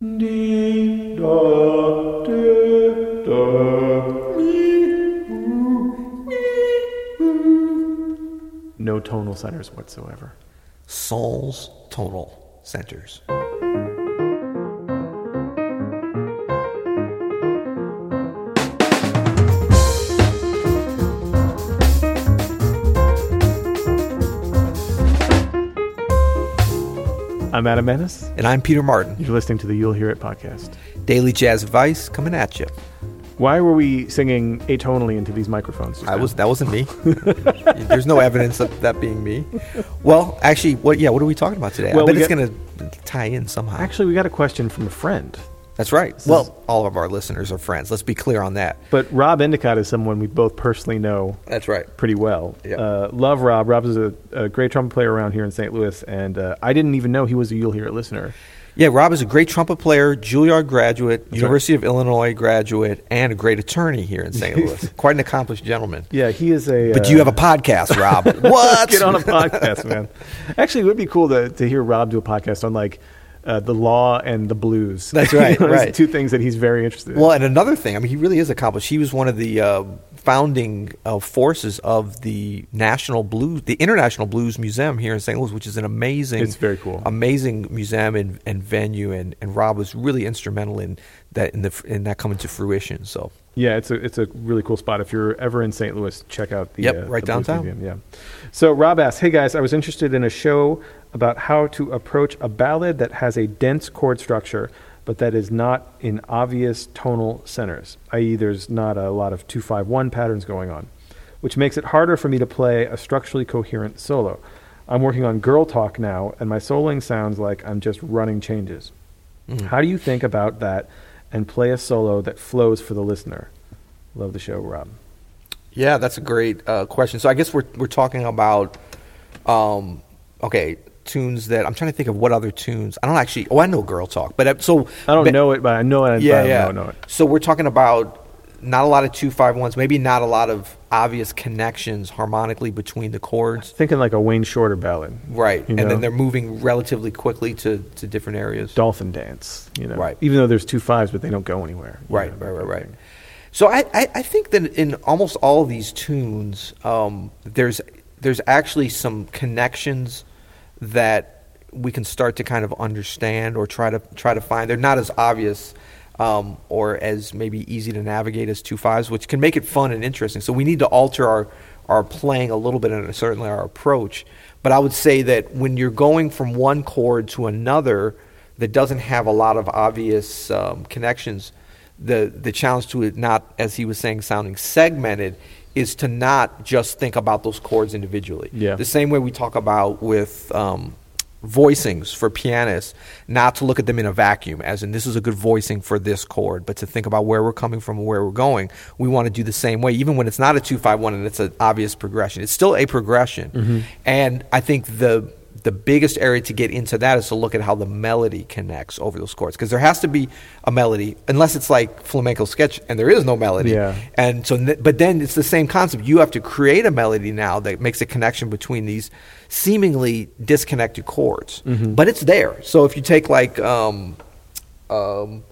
Dee, da, di, da, mi, oo, mi, oo. No tonal centers whatsoever. Soul's tonal centers. I'm Adam Maness. And I'm Peter Martin. You're listening to the You'll Hear It podcast. Daily Jazz Advice coming at you. Why were we singing atonally into these microphones? I was that wasn't me. There's no evidence of that being me. Well, actually, what? Yeah, what are we talking about today? Well, I bet we it's got- going to tie in somehow. Actually, we got a question from a friend. That's right. is- Well, all of our listeners are friends. Let's be clear on that. But Rob Endicott is someone we both personally know That's right. pretty well. Yep. Uh, love Rob. Rob is a, a great trumpet player around here in St. Louis, and uh, I didn't even know he was a You'll Hear It listener. Yeah, Rob is a great trumpet player, Juilliard graduate, right. University of Illinois graduate, and a great attorney here in St. Louis. Quite an accomplished gentleman. Yeah, he is a. But uh, you have a podcast, Rob. what? get on a podcast, man. Actually, it would be cool to, to hear Rob do a podcast on like uh, the law and the blues. That's right, right. Two things that he's very interested in. Well, and another thing, I mean, he really is accomplished. He was one of the uh, founding uh, forces of the National Blues, the International Blues Museum here in St. Louis, which is an amazing, It's very cool. amazing museum and, and venue. And, and Rob was really instrumental in that in the in that coming to fruition. So Yeah, it's a it's a really cool spot. If you're ever in St. Louis, check out the Yep, uh, right the downtown. Museum, Yeah. So Rob asks, "Hey guys, I was interested in a show about how to approach a ballad that has a dense chord structure, but that is not in obvious tonal centers, i.e., there's not a lot of two five one patterns going on, which makes it harder for me to play a structurally coherent solo. I'm working on Girl Talk now, and my soloing sounds like I'm just running changes. How do you think about that?" And play a solo that flows for the listener. Love the show, Rob. yeah, that's a great uh, question. So I guess we're we're talking about um, okay tunes that I'm trying to think of what other tunes. I don't actually. Oh, I know Girl Talk, but uh, so I don't but- know it, but I know it. Yeah, I yeah. don't know it. So we're talking about not a lot of two five ones, maybe not a lot of obvious connections harmonically between the chords. Thinking like a Wayne Shorter ballad, Right. And know? then they're moving relatively quickly to, to different areas. Dolphin Dance. You know, Right. Even though there's two fives, but they don't go anywhere. Right, know, right, right, right. So I, I, I think that in almost all of these tunes, um, there's there's actually some connections that we can start to kind of understand or try to try to find. They're not as obvious um, or as maybe easy to navigate as two fives, which can make it fun and interesting. So we need to alter our our playing a little bit and certainly our approach. But I would say that when you're going from one chord to another that doesn't have a lot of obvious um, connections, the the challenge to it not as he was saying sounding segmented is to not just think about those chords individually. Yeah. the same way we talk about with um, voicings for pianists not to look at them in a vacuum as in this is a good voicing for this chord but to think about where we're coming from and where we're going we want to do the same way even when it's not a 251 and it's an obvious progression. It's still a progression. And i think the the biggest area to get into that is to look at how the melody connects over those chords. Because there has to be a melody unless it's like flamenco sketch and there is no melody. Yeah. and so but then it's the same concept. You have to create a melody now that makes a connection between these seemingly disconnected chords. But it's there. So if you take like um, um,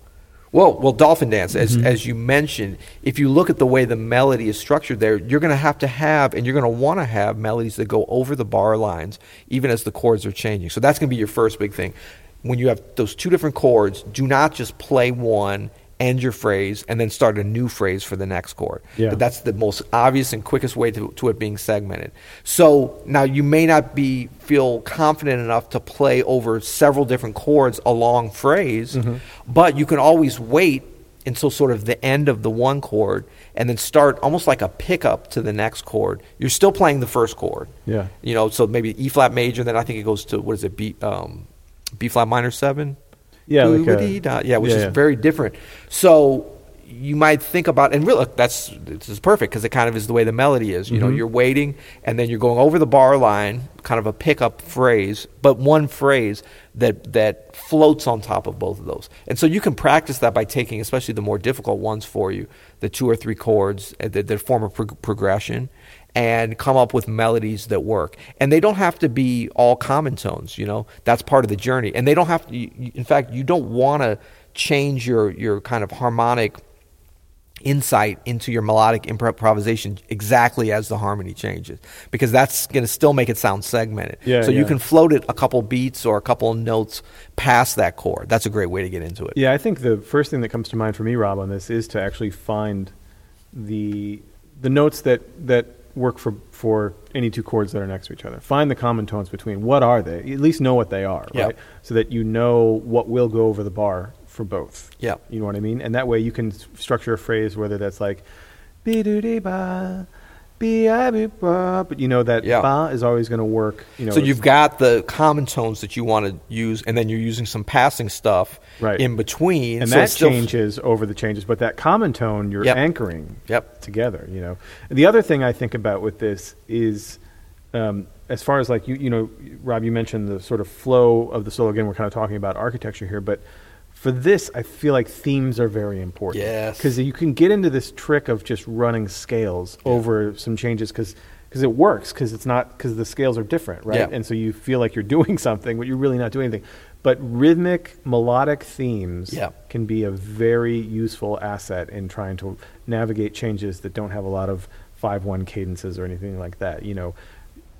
well, well, dolphin dance, as mm-hmm. as you mentioned, if you look at the way the melody is structured there, you're going to have to have, and you're going to want to have melodies that go over the bar lines, even as the chords are changing. So that's going to be your first big thing. When you have those two different chords, do not just play one, end your phrase, and then start a new phrase for the next chord. Yeah. But that's the most obvious and quickest way to, to it being segmented. So now you may not be feel confident enough to play over several different chords a long phrase, Mm-hmm. but you can always wait until sort of the end of the one chord and then start almost like a pickup to the next chord. You're still playing the first chord. Yeah. You know, so maybe E flat major, then I think it goes to what is it, B um, B flat minor seven? Yeah, like a- Doo-ba-dee-da. yeah, which yeah, is yeah. very different. So you might think about, and really, that's this is perfect because it kind of is the way the melody is. You know, Mm-hmm. you're waiting, and then you're going over the bar line, kind of a pickup phrase, but one phrase that that floats on top of both of those. And so you can practice that by taking, especially the more difficult ones for you, the two or three chords uh, that, that form a prog- progression, and come up with melodies that work. And they don't have to be all common tones, you know. That's part of the journey. And they don't have to in fact, you don't want to change your your kind of harmonic insight into your melodic improvisation exactly as the harmony changes because that's going to still make it sound segmented. Yeah, so you can float it a couple beats or a couple notes past that chord. That's a great way to get into it. Yeah, I think the first thing that comes to mind for me, Rob, on this is to actually find the the notes that that work for for any two chords that are next to each other. Find the common tones between. What are they? At least know what they are, Yeah. right? So that you know what will go over the bar for both. Yeah. You know what I mean? And that way you can structure a phrase whether that's like be do de ba be I be ba, but you know that Yeah. ba is always going to work. You know, so you've got the common tones that you want to use, and then you're using some passing stuff Right. in between. and so that changes over the changes, but that common tone you're Yep. anchoring Yep. together. You know, and the other thing I think about with this is, um, as far as like you, you know, Rob, you mentioned the sort of flow of the solo. Again, we're kind of talking about architecture here, but for this, I feel like themes are very important. Yes. because you can get into this trick of just running scales over some changes because. Because it works, because it's not, because the scales are different, right? Yeah. And so you feel like you're doing something, but you're really not doing anything. But rhythmic, melodic themes Yeah. can be a very useful asset in trying to navigate changes that don't have a lot of 5-1 cadences or anything like that. You know,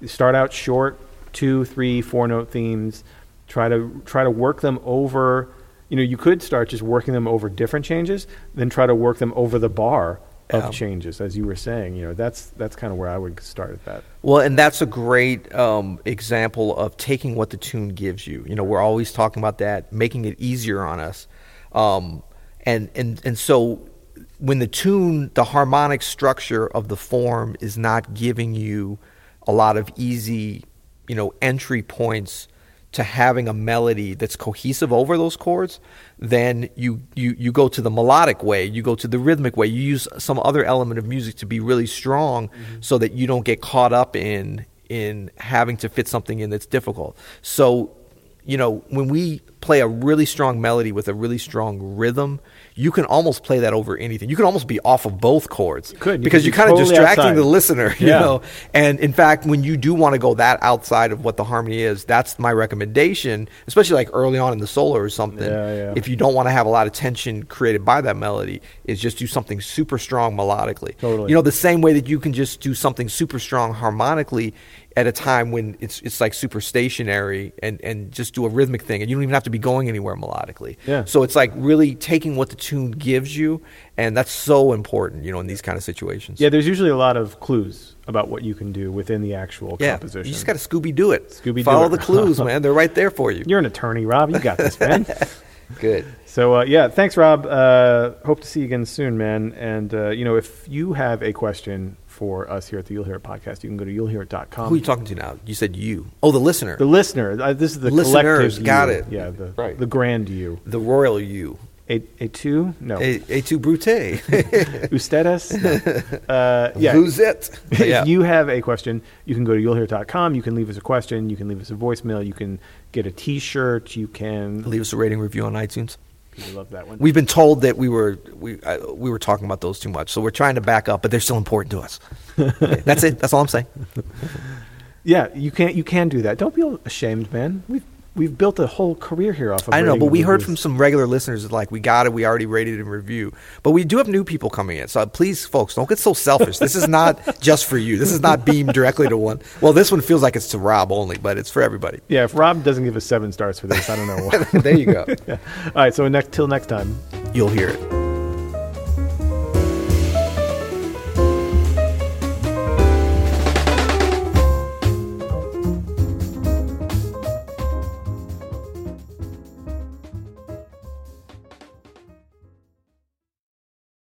start out short, two, three, four note themes. Try to try to work them over. You know, you could start just working them over different changes, then try to work them over the bar of Yeah. changes, as you were saying. You know, that's that's kind of where I would start at that. Well, and that's a great um, example of taking what the tune gives you. You know, we're always talking about that, making it easier on us. Um, and, and, and so when the tune, the harmonic structure of the form is not giving you a lot of easy, you know, entry points to having a melody that's cohesive over those chords, then you, you, you go to the melodic way, you go to the rhythmic way, you use some other element of music to be really strong mm-hmm. so that you don't get caught up in in having to fit something in that's difficult. So, you know, when we play a really strong melody with a really strong rhythm, you can almost play that over anything. You can almost be off of both chords. You could. You because you're be kind of distracting outside. the listener, you Yeah. know. And in fact, when you do want to go that outside of what the harmony is, that's my recommendation, especially like early on in the solo or something. Yeah, yeah. If you don't want to have a lot of tension created by that melody, is just do something super strong melodically. Totally. You know, the same way that you can just do something super strong harmonically at a time when it's it's like super stationary and, and just do a rhythmic thing and you don't even have to be going anywhere melodically. Yeah. So it's like really taking what the tune gives you and that's so important, you know, in these kind of situations. Yeah, there's usually a lot of clues about what you can do within the actual Yeah, composition. you just got to Scooby Doo it. Scooby-Doo Follow the clues, man. They're right there for you. You're an attorney, Rob. You got this, man. Good. So uh, yeah, thanks, Rob. Uh, hope to see you again soon, man. And uh, you know, if you have a question for us here at the You'll Hear It podcast, you can go to you'llhearit.com. Who are you talking to now? You said you. Oh, the listener. The listener. Uh, this is the Listeners, collective. got you. it. Yeah, the Right. the grand you. The royal you. A a two? No. A, a tu brute. Ustedes? No. Uh, yeah. Who's it? Yeah. If you have a question, you can go to you'llhear.com. You can leave us a question. You can leave us a voicemail. You can get a T-shirt. You can. Leave us a rating review on iTunes. People love that one. We've been told that we were we uh, we were talking about those too much, so we're trying to back up, but they're still important to us. Okay, that's it. That's all I'm saying. Yeah, you can you can do that. Don't be ashamed, man. We've we've built a whole career here off of. It. I know, but we heard from some regular listeners that like we got it, we already rated and review, but we do have new people coming in. So please, folks, don't get so selfish. this is not just for you. This is not beamed directly to one. Well, this one feels like it's to Rob only, but it's for everybody. Yeah, if Rob doesn't give us seven stars for this, I don't know why. there you go. All right, so next till next time. You'll hear it.